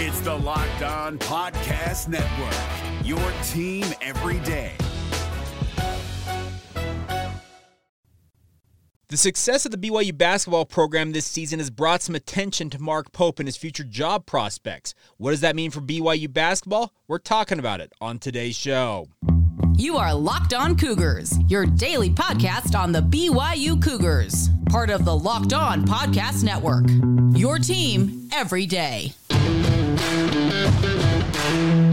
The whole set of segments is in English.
It's the Locked On Podcast Network, your team every day. The success of the BYU basketball program this season has brought some attention to Mark Pope and his future job prospects. What does that mean for BYU basketball? We're talking about it on today's show. You are Locked On Cougars, your daily podcast on the BYU Cougars, part of the Locked On Podcast Network. Your team every day. Thank you.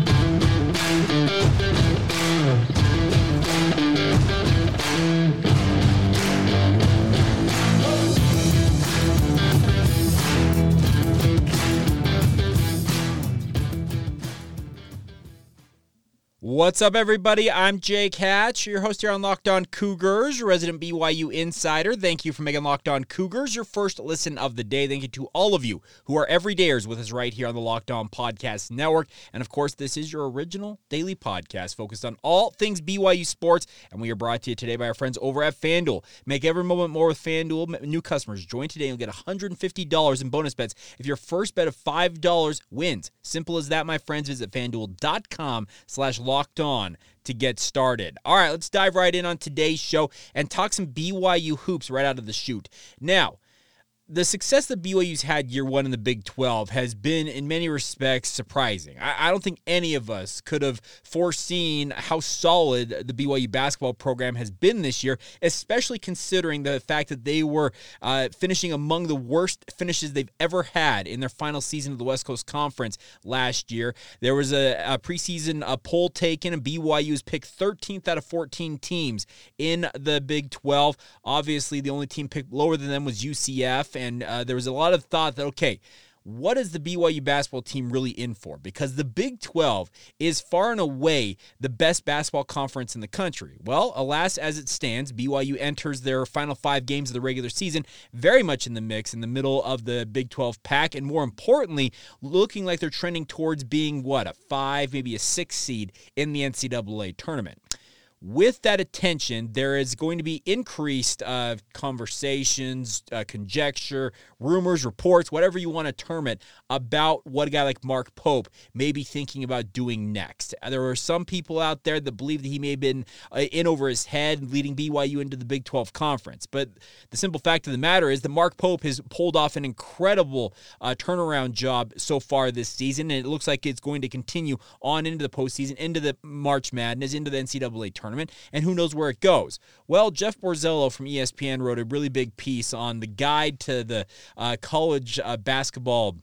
What's up, everybody? I'm Jake Hatch, your host here on Locked On Cougars, resident BYU insider. Thank you for making Locked On Cougars your first listen of the day. Thank you to all of you who are everydayers with us right here on the Locked On Podcast Network. And of course, this is your original daily podcast focused on all things BYU sports. And we are brought to you today by our friends over at FanDuel. Make every moment more with FanDuel. New customers join today and you'll get $150 in bonus bets if your first bet of $5 wins. Simple as that, my friends. Visit fanduel.com slash locked on to get started. All right, let's dive right in on today's show and talk some BYU hoops right out of the chute. Now, the success that BYU's had year one in the Big 12 has been, in many respects, surprising. I, I, don't think any of us could have foreseen how solid the BYU basketball program has been this year, especially considering the fact that they were uh, finishing among the worst finishes they've ever had in their final season of the West Coast Conference last year. There was a, a preseason a poll taken, and BYU was picked 13th out of 14 teams in the Big 12. Obviously, the only team picked lower than them was UCF and uh, there was a lot of thought that okay, what is the BYU basketball team really in for? Because the Big 12 is far and away the best basketball conference in the country. Well, alas, as it stands, BYU enters their final five games of the regular season very much in the mix in the middle of the Big 12 pack, and more importantly, looking like they're trending towards being what, a five, maybe a six seed in the NCAA tournament with that attention, there is going to be increased uh, conversations, uh, conjecture, rumors, reports, whatever you want to term it, about what a guy like Mark Pope may be thinking about doing next. Uh, there are some people out there that believe that he may have been uh, in over his head, leading BYU into the Big 12 conference. But the simple fact of the matter is that Mark Pope has pulled off an incredible uh, turnaround job so far this season, and it looks like it's going to continue on into the postseason, into the March Madness, into the NCAA tournament tournament, and who knows where it goes. Well, Jeff Borzello from ESPN wrote a really big piece on the guide to the uh, college uh, basketball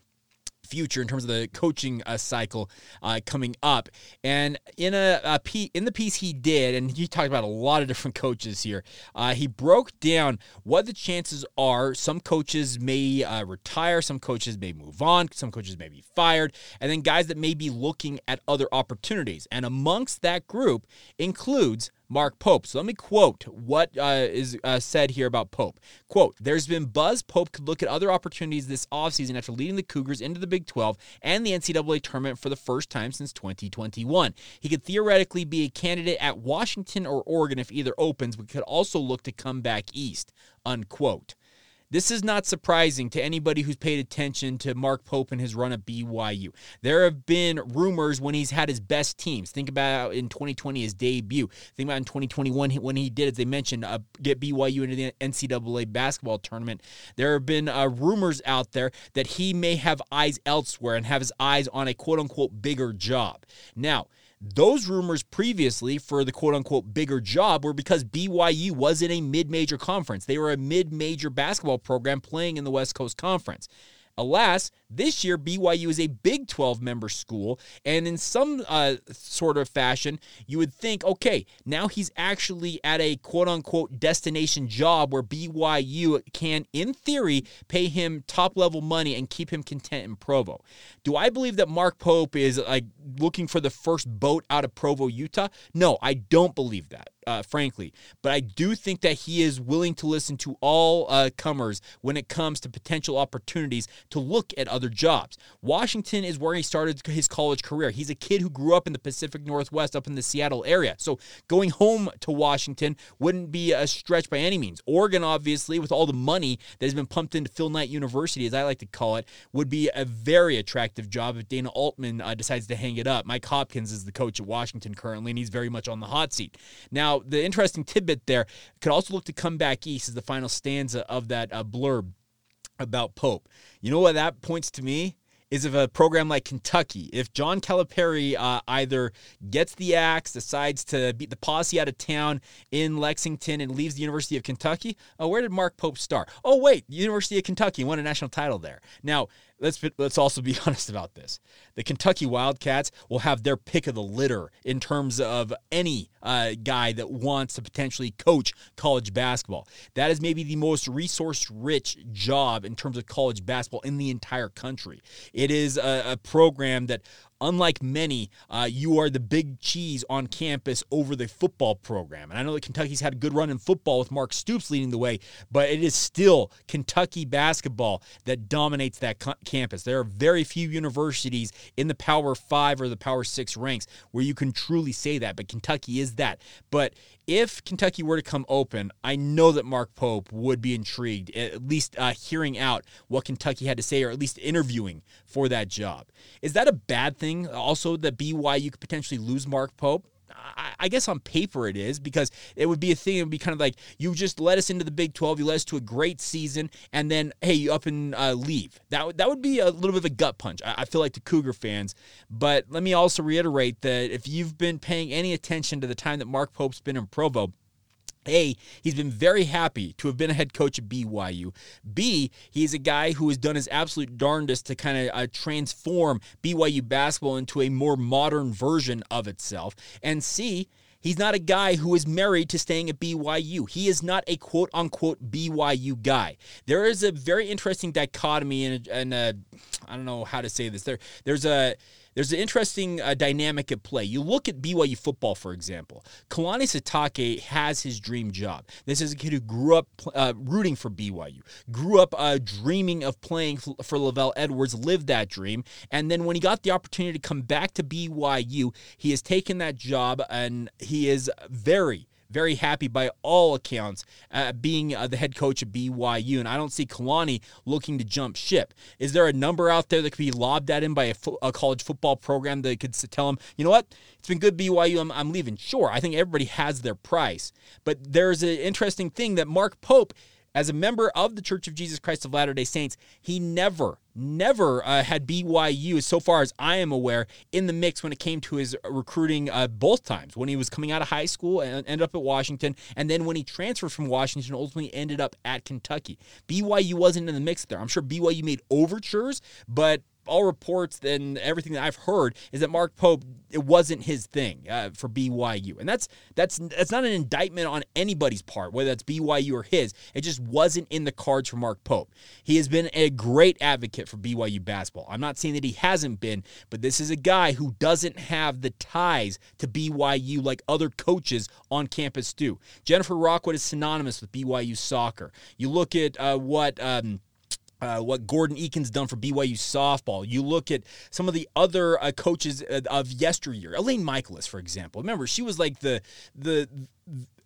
future in terms of the coaching uh, cycle uh, coming up. And in a, a p- in the piece he did, and he talked about a lot of different coaches here. Uh, he broke down what the chances are. Some coaches may uh, retire, some coaches may move on, some coaches may be fired, and then guys that may be looking at other opportunities. And amongst that group includes Mark Pope. So let me quote what uh, is uh, said here about Pope. Quote, there's been buzz Pope could look at other opportunities this offseason after leading the Cougars into the Big 12 and the NCAA tournament for the first time since 2021. He could theoretically be a candidate at Washington or Oregon if either opens, but could also look to come back east, unquote. This is not surprising to anybody who's paid attention to Mark Pope and his run at BYU. There have been rumors when he's had his best teams. Think about in 2020 his debut. Think about in 2021 when he did, as they mentioned, uh, get BYU into the NCAA basketball tournament. There have been uh, rumors out there that he may have eyes elsewhere and have his eyes on a quote unquote bigger job. Now, those rumors previously for the quote unquote bigger job were because BYU was in a mid major conference. They were a mid major basketball program playing in the West Coast Conference. Alas, this year BYU is a Big 12 member school, and in some uh, sort of fashion, you would think, okay, now he's actually at a quote unquote destination job where BYU can, in theory, pay him top level money and keep him content in Provo. Do I believe that Mark Pope is like looking for the first boat out of Provo, Utah? No, I don't believe that. Uh, frankly. But I do think that he is willing to listen to all uh, comers when it comes to potential opportunities to look at other jobs. Washington is where he started his college career. He's a kid who grew up in the Pacific Northwest, up in the Seattle area. So going home to Washington wouldn't be a stretch by any means. Oregon, obviously, with all the money that has been pumped into Phil Knight University, as I like to call it, would be a very attractive job if Dana Altman uh, decides to hang it up. Mike Hopkins is the coach at Washington currently, and he's very much on the hot seat. Now, the interesting tidbit there could also look to come back east as the final stanza of that uh, blurb about Pope. You know what that points to me? is if a program like Kentucky, if John Calipari uh, either gets the axe, decides to beat the posse out of town in Lexington, and leaves the University of Kentucky, oh, where did Mark Pope start? Oh, wait, University of Kentucky won a national title there. Now, let's let's also be honest about this. The Kentucky Wildcats will have their pick of the litter in terms of any uh, guy that wants to potentially coach college basketball. That is maybe the most resource-rich job in terms of college basketball in the entire country. It is a, a program that unlike many, uh, you are the big cheese on campus over the football program. And I know that Kentucky's had a good run in football with Mark Stoops leading the way, but it is still Kentucky basketball that dominates that co- campus. There are very few universities in the Power Five or the Power Six ranks where you can truly say that, but Kentucky is that. But if Kentucky were to come open, I know that Mark Pope would be intrigued, at least uh, hearing out what Kentucky had to say, or at least interviewing for that job. Is that a bad thing? Also, that BYU could potentially lose Mark Pope. I guess on paper it is because it would be a thing. It would be kind of like you just let us into the Big 12, you led us to a great season, and then hey, you up and uh, leave. That that would be a little bit of a gut punch. I, I feel like to Cougar fans. But let me also reiterate that if you've been paying any attention to the time that Mark Pope's been in Provo, a, he's been very happy to have been a head coach at BYU. B, he's a guy who has done his absolute darndest to kind of uh, transform BYU basketball into a more modern version of itself. And C, He's not a guy who is married to staying at BYU. He is not a quote unquote BYU guy. There is a very interesting dichotomy, and, and uh, I don't know how to say this. There, there's a there's an interesting uh, dynamic at play. You look at BYU football, for example. Kalani Sitake has his dream job. This is a kid who grew up uh, rooting for BYU, grew up uh, dreaming of playing for LaVell Edwards, lived that dream, and then when he got the opportunity to come back to BYU, he has taken that job and he is very very happy by all accounts being uh, the head coach of BYU. And I don't see Kalani looking to jump ship. Is there a number out there that could be lobbed at him by a, fo- a college football program that could tell him, you know what, it's been good BYU, I'm, I'm leaving? Sure, I think everybody has their price. But there's an interesting thing that Mark Pope as a member of the Church of Jesus Christ of Latter day Saints, he never, never uh, had BYU, so far as I am aware, in the mix when it came to his recruiting uh, both times. When he was coming out of high school and ended up at Washington, and then when he transferred from Washington, ultimately ended up at Kentucky. BYU wasn't in the mix there. I'm sure BYU made overtures, but all reports and everything that I've heard is that Mark Pope it wasn't his thing uh, for BYU, and that's that's that's not an indictment on anybody's part, whether that's BYU or his. It just wasn't in the cards for Mark Pope. He has been a great advocate for BYU basketball. I'm not saying that he hasn't been, but this is a guy who doesn't have the ties to BYU like other coaches on campus do. Jennifer Rockwood is synonymous with BYU soccer. You look at uh, what. Um, uh, what Gordon Eakin's done for BYU softball. You look at some of the other uh, coaches uh, of yesteryear. Elaine Michaelis, for example. Remember, she was like the the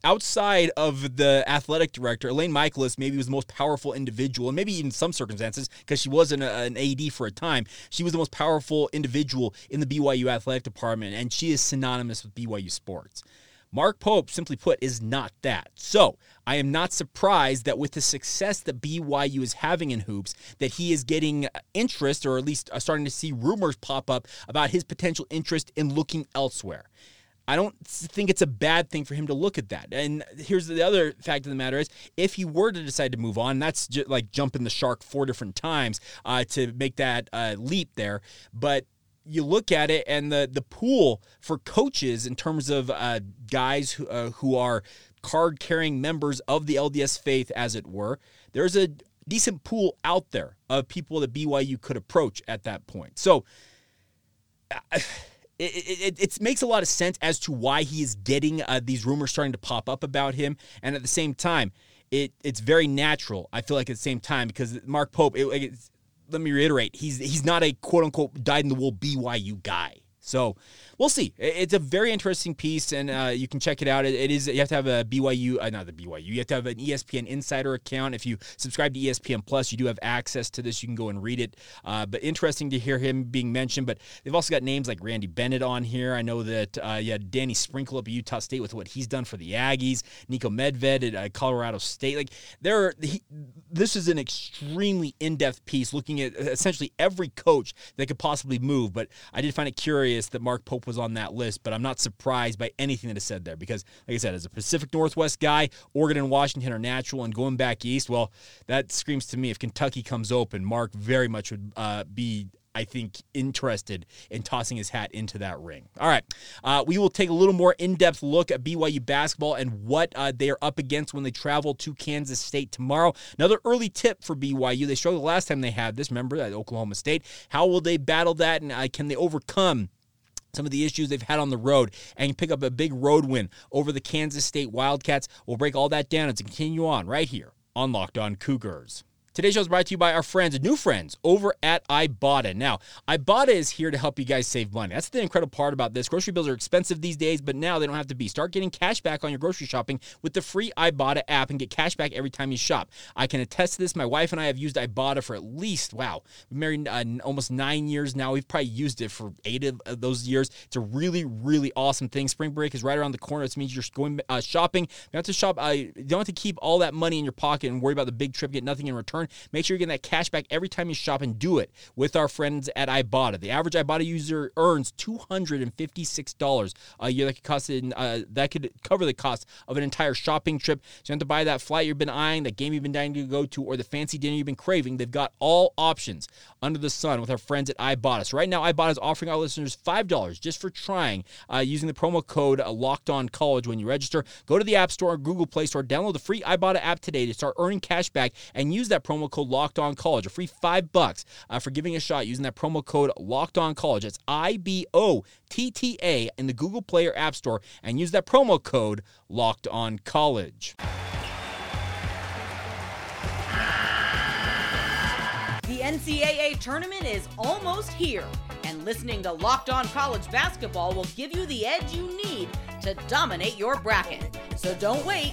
outside of the athletic director, Elaine Michaelis maybe was the most powerful individual, and maybe in some circumstances, because she was an, an AD for a time, she was the most powerful individual in the BYU athletic department, and she is synonymous with BYU sports. Mark Pope, simply put, is not that. So I am not surprised that with the success that BYU is having in hoops, that he is getting interest, or at least uh, starting to see rumors pop up about his potential interest in looking elsewhere. I don't think it's a bad thing for him to look at that. And here's the other fact of the matter is, if he were to decide to move on, that's just like jumping the shark four different times uh, to make that uh, leap there. But you look at it and the the pool for coaches in terms of uh, guys who, uh, who are card carrying members of the LDS faith, as it were, there's a decent pool out there of people that BYU could approach at that point. So. it, it, it, makes a lot of sense as to why he is getting uh, these rumors starting to pop up about him. And at the same time, it it's very natural. I feel like at the same time because Mark Pope. It, let me reiterate, he's he's not a quote unquote dyed in the wool BYU guy. So we'll see. It's a very interesting piece, and uh, you can check it out. it is you have to have a BYU, uh, not the BYU. You have to have an ESPN Insider account. If you subscribe to ESPN Plus, you do have access to this. You can go and read it. Uh, but interesting to hear him being mentioned. But they've also got names like Randy Bennett on here. I know that uh, you had Danny Sprinkle up at Utah State with what he's done for the Aggies. Niko Medved at uh, Colorado State. Like there, he, this is an extremely in-depth piece looking at essentially every coach that could possibly move. But I did find it curious that Mark Pope was on that list, but I'm not surprised by anything that is said there because, like I said, as a Pacific Northwest guy, Oregon and Washington are natural, and going back east, well, that screams to me if Kentucky comes open, Mark very much would uh, be I think, interested in tossing his hat into that ring. All right. Uh, we will take a little more in depth look at BYU basketball and what uh, they are up against when they travel to Kansas State tomorrow. Another early tip for BYU. They struggled last time they had this, remember, at Oklahoma State. How will they battle that and uh, can they overcome? Some of the issues they've had on the road and pick up a big road win over the Kansas State Wildcats. We'll break all that down and continue on right here on Locked On Cougars. Today's show is brought to you by our friends, new friends, over at Ibotta. Now, Ibotta is here to help you guys save money. That's the incredible part about this. Grocery bills are expensive these days, but now they don't have to be. Start getting cash back on your grocery shopping with the free Ibotta app and get cash back every time you shop. I can attest to this. My wife and I have used Ibotta for at least, wow, married uh, almost nine years now. We've probably used it for eight of those years. It's a really, really awesome thing. Spring break is right around the corner. This means you're going uh, shopping. You don't have to shop. Uh, you don't have to keep all that money in your pocket and worry about the big trip, get nothing in return. Make sure you're getting that cash back every time you shop and do it with our friends at Ibotta. The average Ibotta user earns $256 a year. That could cost in, uh, that could cover the cost of an entire shopping trip. So you don't have to buy that flight you've been eyeing, that game you've been dying to go to, or the fancy dinner you've been craving. They've got all options under the sun with our friends at Ibotta. So right now, Ibotta is offering our listeners $5 just for trying uh, using the promo code uh, Locked On College when you register. Go to the App Store or Google Play Store, download the free Ibotta app today to start earning cash back and use that promo code Locked On College, a free five bucks uh, for giving a shot using that promo code Locked On College. That's I B O T T A in the Google Play or App Store, and use that promo code Locked On College. The NCAA tournament is almost here, and listening to Locked On College Basketball will give you the edge you need to dominate your bracket. So don't wait.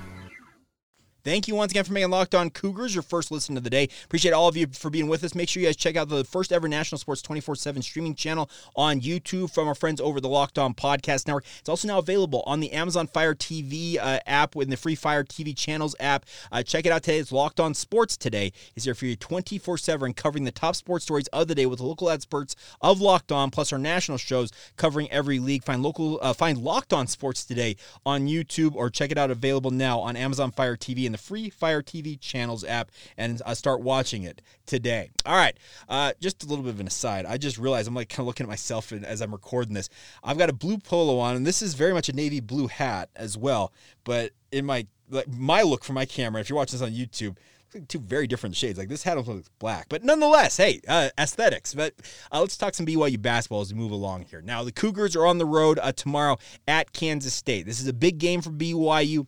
Thank you once again for making Locked On Cougars your first listen of the day. Appreciate all of you for being with us. Make sure you guys check out the first ever National Sports 24 7 streaming channel on YouTube from our friends over the Locked On Podcast Network. It's also now available on the Amazon Fire TV uh, app within the free Fire TV channels app. Uh, check it out today. It's Locked On Sports today. Is here for you 24 7 covering the top sports stories of the day with local experts of Locked On, plus our national shows covering every league. Find local, uh, find Locked On Sports today on YouTube or check it out available now on Amazon Fire TV in the free Fire TV channels app and uh, start watching it today. All right, uh, just a little bit of an aside. I just realized I'm like kind of looking at myself as I'm recording this. I've got a blue polo on, and this is very much a navy blue hat as well. But in my like my look for my camera, if you're watching this on YouTube, two very different shades. Like this hat looks black, but nonetheless, hey, uh, aesthetics. But uh, let's talk some BYU basketball as we move along here. Now the Cougars are on the road uh, tomorrow at Kansas State. This is a big game for BYU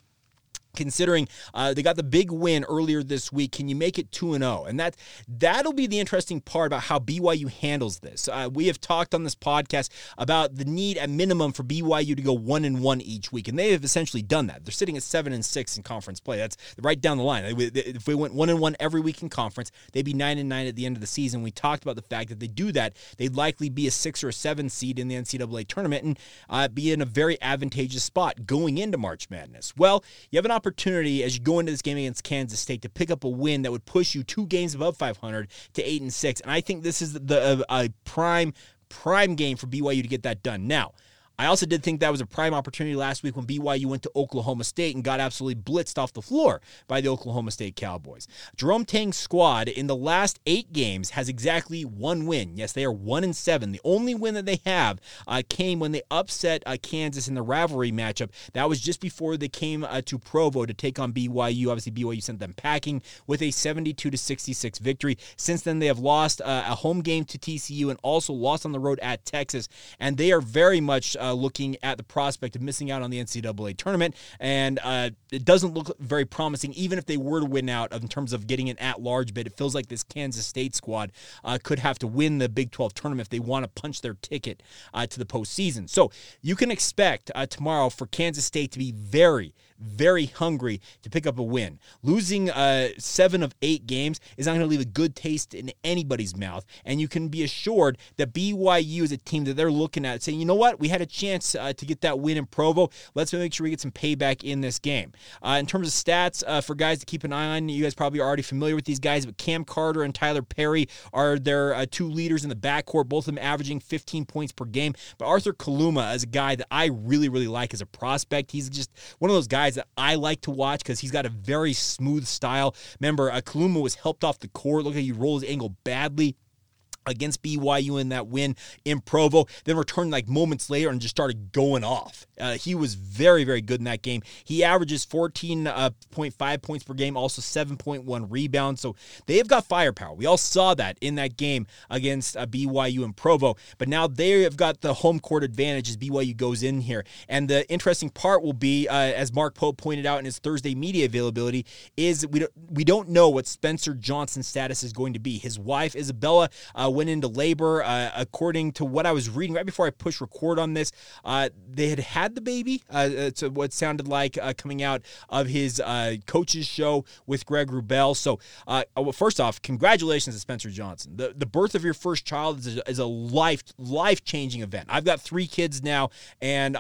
considering uh, they got the big win earlier this week. Can you make it 2 and 0 and that that'll be the interesting part about how BYU handles this. Uh, we have talked on this podcast about the need at minimum for BYU to go 1 and 1 each week and they have essentially done that. They're sitting at 7 and 6 in conference play. That's right down the line. If we went 1 and 1 every week in conference they'd be 9 and 9 at the end of the season. We talked about the fact that they do that they'd likely be a 6 or a 7 seed in the NCAA tournament and uh, be in a very advantageous spot going into March Madness. Well you have an opportunity opportunity as you go into this game against Kansas State to pick up a win that would push you two games above 500 to eight and six. And I think this is the a, a prime prime game for BYU to get that done. Now. I also did think that was a prime opportunity last week when BYU went to Oklahoma State and got absolutely blitzed off the floor by the Oklahoma State Cowboys. Jerome Tang's squad in the last eight games has exactly one win. Yes, they are one and seven. The only win that they have uh, came when they upset uh, Kansas in the rivalry matchup. That was just before they came uh, to Provo to take on BYU. Obviously, BYU sent them packing with a 72 to 66 victory. Since then, they have lost uh, a home game to TCU and also lost on the road at Texas, and they are very much uh, looking at the prospect of missing out on the NCAA tournament. And uh, it doesn't look very promising, even if they were to win out in terms of getting an at large bid. It feels like this Kansas State squad uh, could have to win the Big 12 tournament if they want to punch their ticket uh, to the postseason. So you can expect uh, tomorrow for Kansas State to be very, very hungry to pick up a win. Losing uh, seven of eight games is not going to leave a good taste in anybody's mouth. And you can be assured that BYU is a team that they're looking at saying, you know what, we had a chance uh, to get that win in Provo. Let's make sure we get some payback in this game. Uh, in terms of stats, uh, for guys to keep an eye on, you guys probably are already familiar with these guys, but Cam Carter and Tyler Perry are their uh, two leaders in the backcourt, both of them averaging 15 points per game. But Arthur Kaluma is a guy that I really, really like as a prospect. He's just one of those guys that I like to watch because he's got a very smooth style. Remember, uh, Kaluma was helped off the court. Look how he rolls his ankle badly against BYU in that win in Provo, then returned like moments later and just started going off. Uh, he was very, very good in that game. He averages 14.5 uh, points per game, also 7.1 rebounds. So they have got firepower. We all saw that in that game against uh, BYU in Provo. But now they have got the home court advantage as BYU goes in here. And the interesting part will be, uh, as Mark Pope pointed out in his Thursday media availability, is we don't, we don't know what Spencer Johnson's status is going to be. His wife, Isabella, uh, went into labor. Uh, according to what I was reading right before I pushed record on this, uh, they had had the baby. Uh, it's what sounded like uh, coming out of his uh, coach's show with Greg Wrubell. So, uh, well, first off, congratulations to Spencer Johnson. The the birth of your first child is a, is a life life changing event. I've got three kids now, and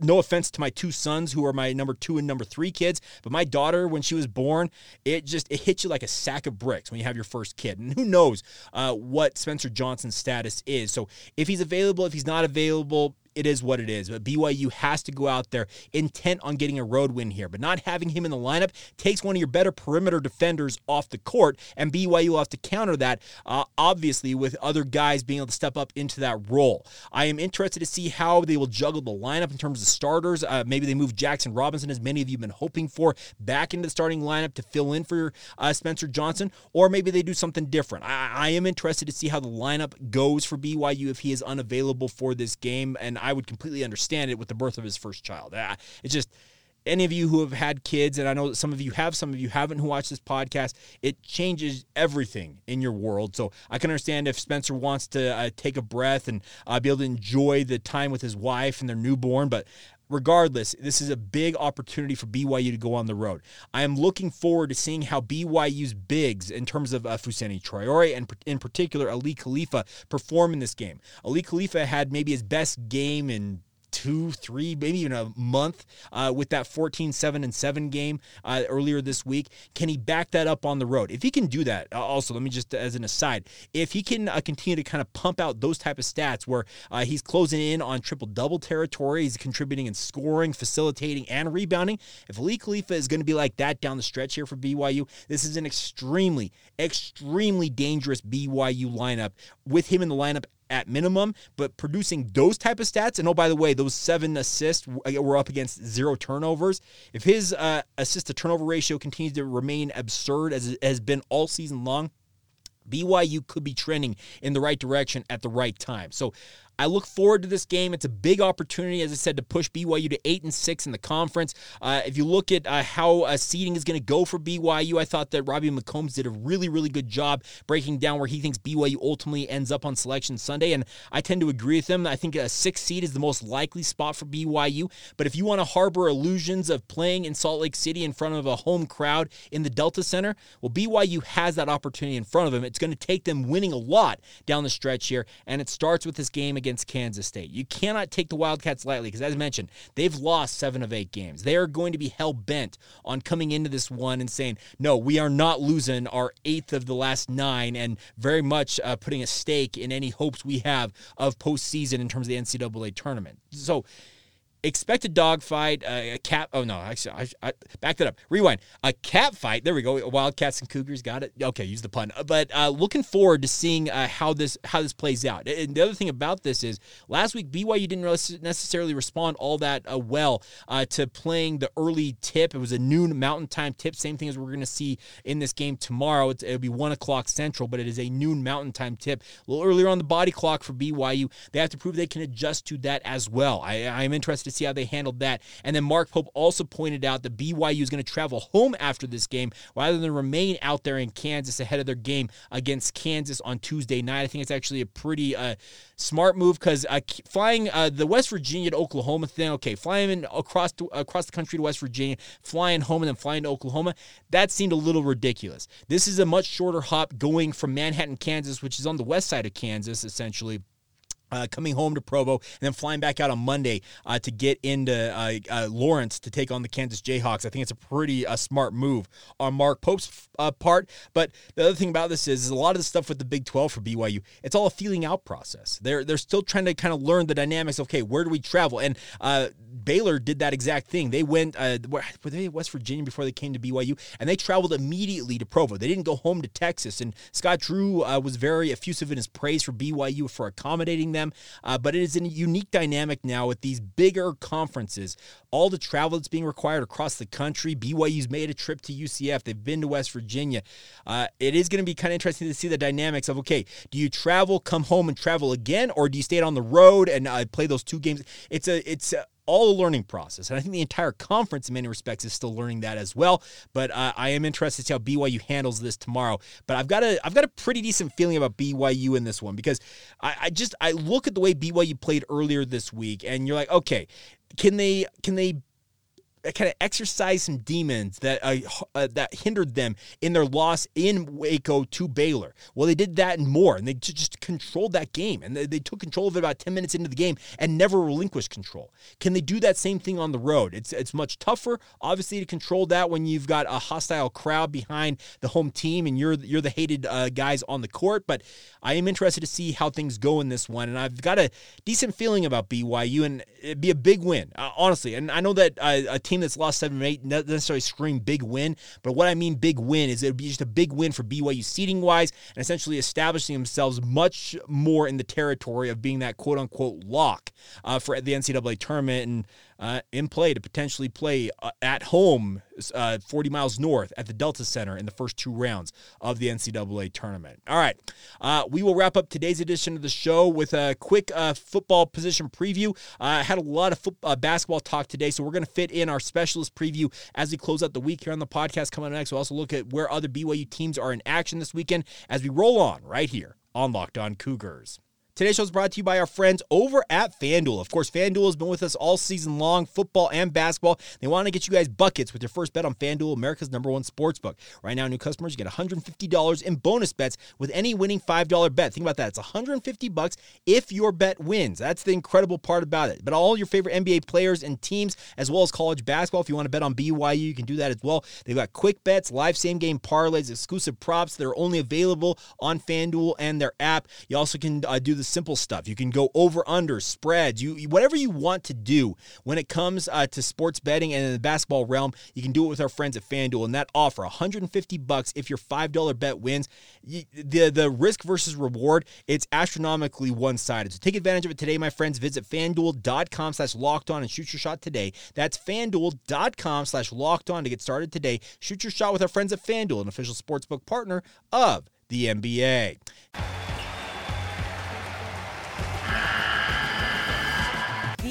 no offense to my two sons who are my number two and number three kids, but my daughter when she was born, it just it hits you like a sack of bricks when you have your first kid, and who knows what what Spencer Johnson's status is. So if he's available, if he's not available, it is what it is. But BYU has to go out there intent on getting a road win here. But not having him in the lineup takes one of your better perimeter defenders off the court, and BYU will have to counter that, uh, obviously, with other guys being able to step up into that role. I am interested to see how they will juggle the lineup in terms of starters. Uh, maybe they move Jackson Robinson, as many of you have been hoping for, back into the starting lineup to fill in for uh, Spencer Johnson, or maybe they do something different. I, I am interested to see how the lineup goes for BYU if he is unavailable for this game, and I would completely understand it with the birth of his first child. Ah, it's just any of you who have had kids, and I know that some of you have, some of you haven't who watch this podcast, it changes everything in your world. So I can understand if Spencer wants to uh, take a breath and uh, be able to enjoy the time with his wife and their newborn, but regardless, this is a big opportunity for BYU to go on the road. I am looking forward to seeing how BYU's bigs, in terms of uh, Traore and in particular Aly Khalifa, perform in this game. Aly Khalifa had maybe his best game in two, three, maybe even a month uh, with that 14 7 and 7 game uh, earlier this week. Can he back that up on the road? If he can do that, uh, also, let me just as an aside, if he can uh, continue to kind of pump out those type of stats where uh, he's closing in on triple double territory, he's contributing and scoring, facilitating, and rebounding. If Aly Khalifa is going to be like that down the stretch here for BYU, this is an extremely, extremely dangerous BYU lineup with him in the lineup at minimum, but producing those type of stats. And oh, by the way, those seven assists were up against zero turnovers. If his uh, assist to turnover ratio continues to remain absurd as it has been all season long, BYU could be trending in the right direction at the right time. So I look forward to this game. It's a big opportunity, as I said, to push BYU to eight and six in the conference. Uh, if you look at uh, how uh, seeding is going to go for BYU, I thought that Robbie McCombs did a really, really good job breaking down where he thinks BYU ultimately ends up on Selection Sunday, and I tend to agree with him. I think a six seed is the most likely spot for BYU. But if you want to harbor illusions of playing in Salt Lake City in front of a home crowd in the Delta Center, well, BYU has that opportunity in front of them. It's going to take them winning a lot down the stretch here, and it starts with this game against against Kansas State. You cannot take the Wildcats lightly because, as mentioned, they've lost seven of eight games. They are going to be hell bent on coming into this one and saying, no, we are not losing our eighth of the last nine, and very much uh, putting a stake in any hopes we have of postseason in terms of the NCAA tournament. So, expect a dogfight, uh, a cat. Oh no, actually, I, I back that up. Rewind. A cat fight. There we go. Wildcats and Cougars. Got it. Okay, use the pun. But uh, looking forward to seeing uh, how this how this plays out. And the other thing about this is last week BYU didn't necessarily respond all that uh, well uh, to playing the early tip. It was a noon Mountain Time tip. Same thing as we're going to see in this game tomorrow. It's, it'll be one o'clock Central, but it is a noon Mountain Time tip. A little earlier on the body clock for BYU. They have to prove they can adjust to that as well. I, I'm interested to see how they handled that. And then Mark Pope also pointed out that BYU is going to travel home after this game rather than remain out there in Kansas ahead of their game against Kansas on Tuesday night. I think it's actually a pretty uh, smart move because uh, flying uh, the West Virginia to Oklahoma thing, okay, flying across to, across the country to West Virginia, flying home and then flying to Oklahoma, that seemed a little ridiculous. This is a much shorter hop going from Manhattan, Kansas, which is on the west side of Kansas, essentially uh, coming home to Provo and then flying back out on Monday uh, to get into uh, uh Lawrence to take on the Kansas Jayhawks. I think it's a pretty uh, smart move on Mark Pope's uh, part. But the other thing about this is, is, a lot of the stuff with the Big 12 for BYU, it's all a feeling out process. They're they're still trying to kind of learn the dynamics. Of, okay, where do we travel? And Baylor did that exact thing. They went were they West Virginia before they came to BYU, and they traveled immediately to Provo. They didn't go home to Texas. And Scott Drew was very effusive in his praise for BYU for accommodating them them. Uh, but it is a unique dynamic now with these bigger conferences. All the travel that's being required across the country. BYU's made a trip to UCF. They've been to West Virginia. Uh, it is going to be kind of interesting to see the dynamics of okay, do you travel, come home, and travel again, or do you stay on the road and uh, play those two games? It's a it's a, all a learning process. And I think the entire conference, in many respects, is still learning that as well. But uh, I am interested to see how BYU handles this tomorrow. But I've got a I've got a pretty decent feeling about BYU in this one because I, I just I look at the way BYU played earlier this week, and you're like, okay, can they can they kind of exercise some demons that uh, uh, that hindered them in their loss in Waco to Baylor. Well, they did that and more, and they just controlled that game, and they, they, took control of it about ten minutes into the game and never relinquished control. Can they do that same thing on the road? It's it's much tougher, obviously, to control that when you've got a hostile crowd behind the home team and you're you're the hated uh, guys on the court. But I am interested to see how things go in this one, and I've got a decent feeling about BYU, and it'd be a big win, uh, honestly. And I know that uh, a team that's lost seven or eight doesn't necessarily scream big win, but what I mean big win is it would be just a big win for BYU seating wise and essentially establishing themselves much more in the territory of being that quote unquote lock uh, for the NCAA tournament and uh, in play to potentially play uh, at home, uh, 40 miles north at the Delta Center in the first two rounds of the NCAA tournament. All right, uh, we will wrap up today's edition of the show with a quick uh, football position preview. I had a lot of football, basketball talk today, so we're going to fit in our specialist preview as we close out the week here on the podcast. Coming up next, we'll also look at where other BYU teams are in action this weekend as we roll on right here on Locked On Cougars. Today's show is brought to you by our friends over at FanDuel. Of course, FanDuel has been with us all season long, football and basketball. They want to get you guys buckets with your first bet on FanDuel, America's number one sports book. Right now, new customers get $150 in bonus bets with any winning $5 bet. Think about that. It's 150 bucks if your bet wins. That's the incredible part about it. But all your favorite NBA players and teams, as well as college basketball, if you want to bet on BYU, you can do that as well. They've got quick bets, live same game parlays, exclusive props that are only available on FanDuel and their app. You also can uh, do the simple stuff. You can go over under spreads. You whatever you want to do when it comes uh, to sports betting and in the basketball realm, you can do it with our friends at FanDuel. And that offer 150 bucks if your five dollar bet wins. the the risk versus reward it's astronomically one sided. So take advantage of it today, my friends. Visit FanDuel.com/slash locked on and shoot your shot today. That's FanDuel.com/slash locked on to get started today. Shoot your shot with our friends at FanDuel, an official sportsbook partner of the NBA.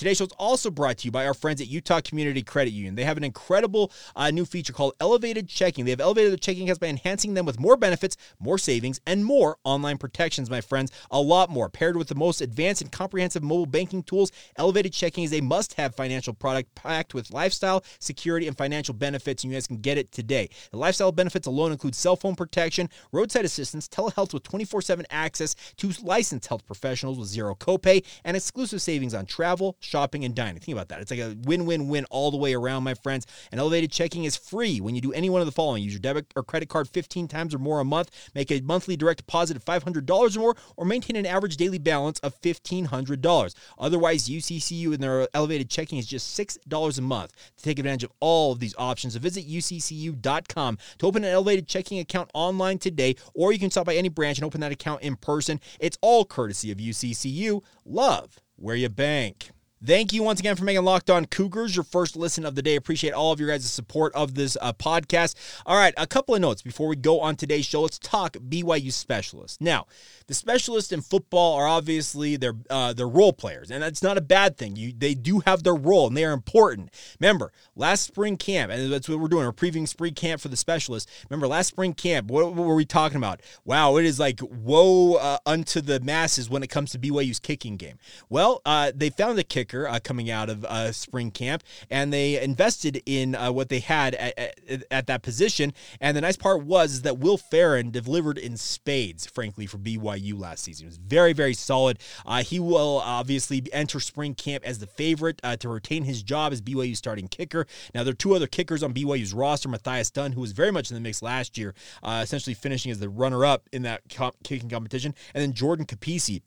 Today's show is also brought to you by our friends at Utah Community Credit Union. They have an incredible uh, new feature called Elevated Checking. They have elevated their checking accounts by enhancing them with more benefits, more savings, and more online protections, my friends. A lot more. Paired with the most advanced and comprehensive mobile banking tools, Elevated Checking is a must have financial product packed with lifestyle, security, and financial benefits, and you guys can get it today. The lifestyle benefits alone include cell phone protection, roadside assistance, telehealth with 24 7 access to licensed health professionals with zero copay, and exclusive savings on travel, shopping, and dining. Think about that. It's like a win win win all the way around, my friends. And elevated checking is free when you do any one of the following use your debit or credit card 15 times or more a month, make a monthly direct deposit of $500 or more, or maintain an average daily balance of $1,500. Otherwise, UCCU and their elevated checking is just $6 a month. To take advantage of all of these options, visit uccu.com to open an elevated checking account online today, or you can stop by any branch and open that account in person. It's all courtesy of UCCU. Love where you bank. Thank you once again for making Locked On Cougars your first listen of the day. Appreciate all of your guys' support of this uh, podcast. All right, a couple of notes before we go on today's show. Let's talk BYU specialists. Now, the specialists in football are obviously they're uh, they're role players, and that's not a bad thing. You they do have their role, and they are important. Remember, last spring camp, and that's what we're doing. We're previewing spring camp for the specialists. Remember, last spring camp, what, what were we talking about? Wow, it is like woe uh, unto the masses when it comes to BYU's kicking game. Well, uh, they found a kicker kicker uh, coming out of uh, spring camp, and they invested in uh, what they had at, at, at, that position. And the nice part was that Will Ferrin delivered in spades, frankly, for BYU last season. It was very, very solid. Uh, he will obviously enter spring camp as the favorite uh, to retain his job as BYU starting kicker. Now, there are two other kickers on BYU's roster Matthias Dunn, who was very much in the mix last year, essentially finishing as the runner up in that kicking competition, and then Jordan Capisi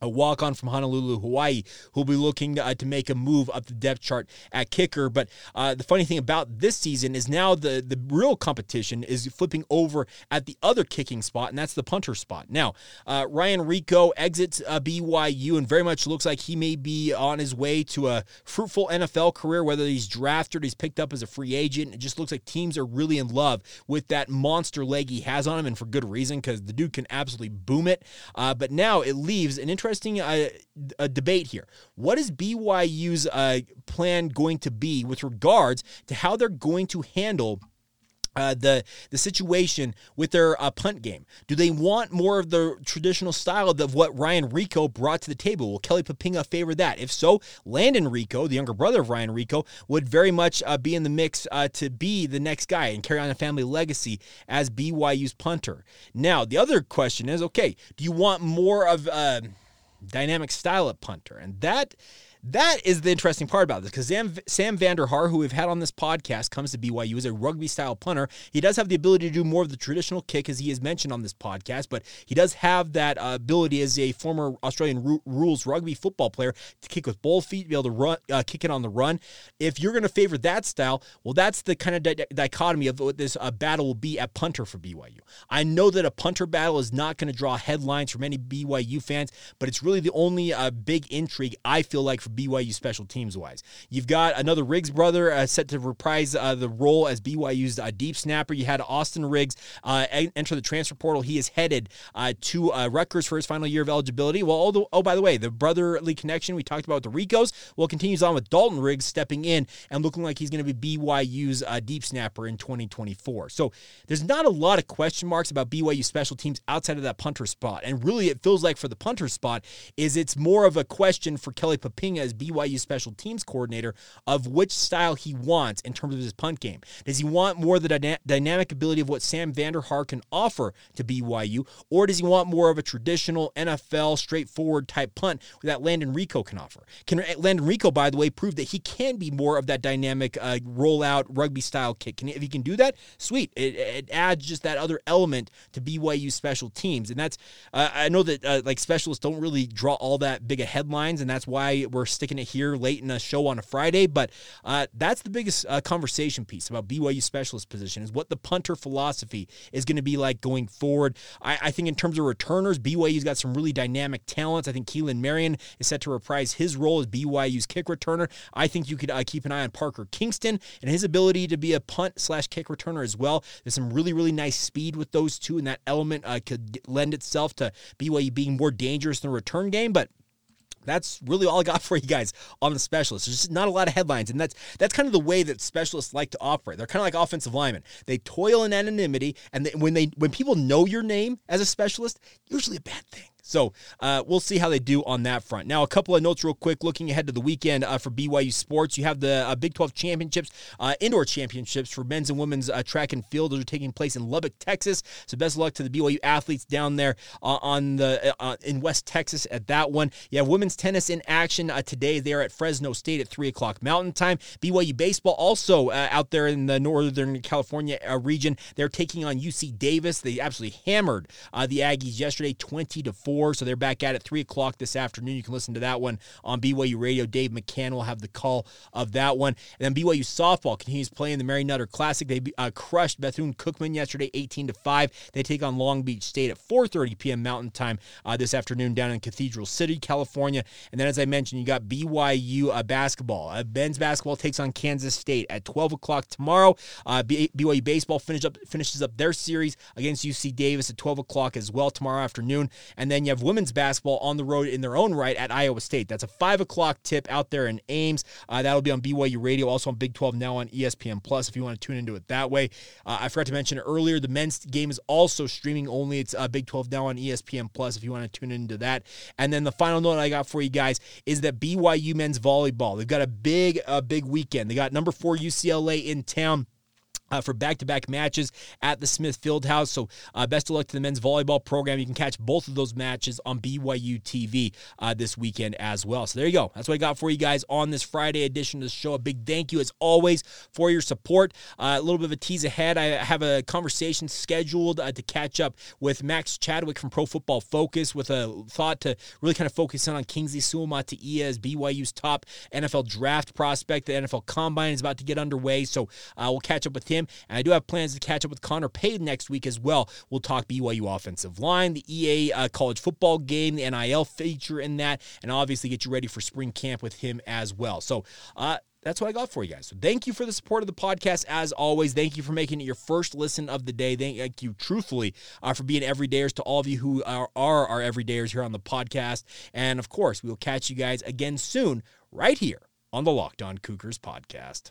a walk on from Honolulu, Hawaii, who'll be looking uh, to make a move up the depth chart at kicker. But uh, the funny thing about this season is now the, the real competition is flipping over at the other kicking spot, and that's the punter spot. Now, uh, Ryan Rehkow exits uh, BYU and very much looks like he may be on his way to a fruitful NFL career, whether he's drafted, he's picked up as a free agent. It just looks like teams are really in love with that monster leg he has on him, and for good reason, because the dude can absolutely boom it. Uh, but now it leaves an interesting interesting uh, debate here. What is BYU's uh, plan going to be with regards to how they're going to handle? Uh, the the situation with their uh, punt game. Do they want more of the traditional style of what Ryan Rehkow brought to the table? Will Kelly Poppinga favor that? If so, Landon Rehkow, the younger brother of Ryan Rehkow, would very much uh, be in the mix uh, to be the next guy and carry on a family legacy as BYU's punter. Now, the other question is, okay, do you want more of uh, dynamic style at punter. And that that is the interesting part about this because Sam, Sam Vanderhaar, who we've had on this podcast, comes to BYU as a rugby style punter. He does have the ability to do more of the traditional kick, as he has mentioned on this podcast, but he does have that uh, ability as a former Australian ru- rules rugby football player to kick with both feet, be able to run, uh, kick it on the run. If you're going to favor that style, well, that's the kind of di- dichotomy of what this uh, battle will be at punter for BYU. I know that a punter battle is not going to draw headlines for many BYU fans, but it's really the only uh, big intrigue I feel like for BYU special teams wise. You've got another Riggs brother uh, set to reprise uh, the role as BYU's uh, deep snapper. You had Austin Riggs uh, enter the transfer portal. He is headed uh, to uh, Rutgers for his final year of eligibility. Well, oh, the, oh, by the way, the brotherly connection we talked about with the Rehkows well continues on with Dalton Riggs stepping in and looking like he's going to be BYU's deep snapper in 2024. So there's not a lot of question marks about BYU special teams outside of that punter spot. And really, it feels like for the punter spot is it's more of a question for Kelly As BYU special teams coordinator of which style he wants in terms of his punt game. Does he want more of the dyna- dynamic ability of what Sam Vanderhaar can offer to BYU, or does he want more of a traditional NFL straightforward type punt that Landon Rehkow can offer? Can Landon Rehkow, by the way, prove that he can be more of that dynamic uh, rollout rugby style kick? Can if he can do that, sweet. It, it, adds just that other element to BYU special teams, and that's uh, I know that uh, like specialists don't really draw all that big of headlines, and that's why we're sticking it here late in a show on a Friday. But uh, that's the biggest uh, conversation piece about BYU specialist position is what the punter philosophy is going to be like going forward. I, I, think in terms of returners, BYU's got some really dynamic talents. I think Keelan Marion is set to reprise his role as BYU's kick returner. I think you could uh, keep an eye on Parker Kingston and his ability to be a punt slash kick returner as well. There's some really, really nice speed with those two, and that element uh, could lend itself to BYU being more dangerous in the return game. But that's really all I got for you guys on the specialists. There's just not a lot of headlines, and that's that's kind of the way that specialists like to operate. They're kind of like offensive linemen. They toil in anonymity, and they, when they when people know your name as a specialist, usually a bad thing. So uh, we'll see how they do on that front. Now, a couple of notes real quick. Looking ahead to the weekend uh, for BYU sports, you have the uh, Big 12 championships, uh, indoor championships for men's and women's uh, track and field. Those are taking place in Lubbock, Texas. So best of luck to the BYU athletes down there uh, on the in West Texas at that one. You have women's tennis in action today. They are at Fresno State at three o'clock Mountain Time. BYU baseball also out there in the Northern California region. They're taking on UC Davis. They absolutely hammered the Aggies yesterday, 20 to four. So they're back at it 3 o'clock this afternoon. You can listen to that one on BYU Radio. Dave McCann will have the call of that one. And then BYU softball continues playing the Mary Nutter Classic. They uh, crushed Bethune Cookman yesterday 18 to 5. They take on Long Beach State at 4:30 p.m. Mountain Time uh, this afternoon down in Cathedral City, California. And then as I mentioned, you got BYU uh, basketball. Uh, Ben's basketball takes on Kansas State at 12 o'clock tomorrow. Uh, BYU baseball finish up, finishes up their series against UC Davis at 12 o'clock as well tomorrow afternoon. And then you have women's basketball on the road in their own right at Iowa State. That's a 5 o'clock tip out there in Ames. Uh, that'll be on BYU Radio, also on Big 12 now on ESPN Plus if you want to tune into it that way. Uh, I forgot to mention earlier, the men's game is also streaming only. It's uh, Big 12 now on ESPN Plus if you want to tune into that. And then the final note I got for you guys is that BYU men's volleyball. They've got a big, uh, big weekend. They got number four UCLA in town uh, for back-to-back matches at the Smith Fieldhouse. So uh, best of luck to the men's volleyball program. You can catch both of those matches on BYU TV uh, this weekend as well. So there you go. That's what I got for you guys on this Friday edition of the show. A big thank you as always for your support. Uh, a little bit of a tease ahead. I have a conversation scheduled uh, to catch up with Max Chadwick from Pro Football Focus with a thought to really kind of focus in on Kingsley Suamataia as BYU's top NFL draft prospect. The NFL Combine is about to get underway, so uh, we'll catch up with him him. And I do have plans to catch up with Connor Payne next week as well. We'll talk BYU offensive line, the EA uh, college football game, the NIL feature in that, and obviously get you ready for spring camp with him as well. So, uh, that's what I got for you guys. So thank you for the support of the podcast as always. Thank you for making it your first listen of the day. Thank you truthfully uh, for being everydayers to all of you who are, are our everydayers here on the podcast. And of course, we will catch you guys again soon right here on the Locked On Cougars podcast.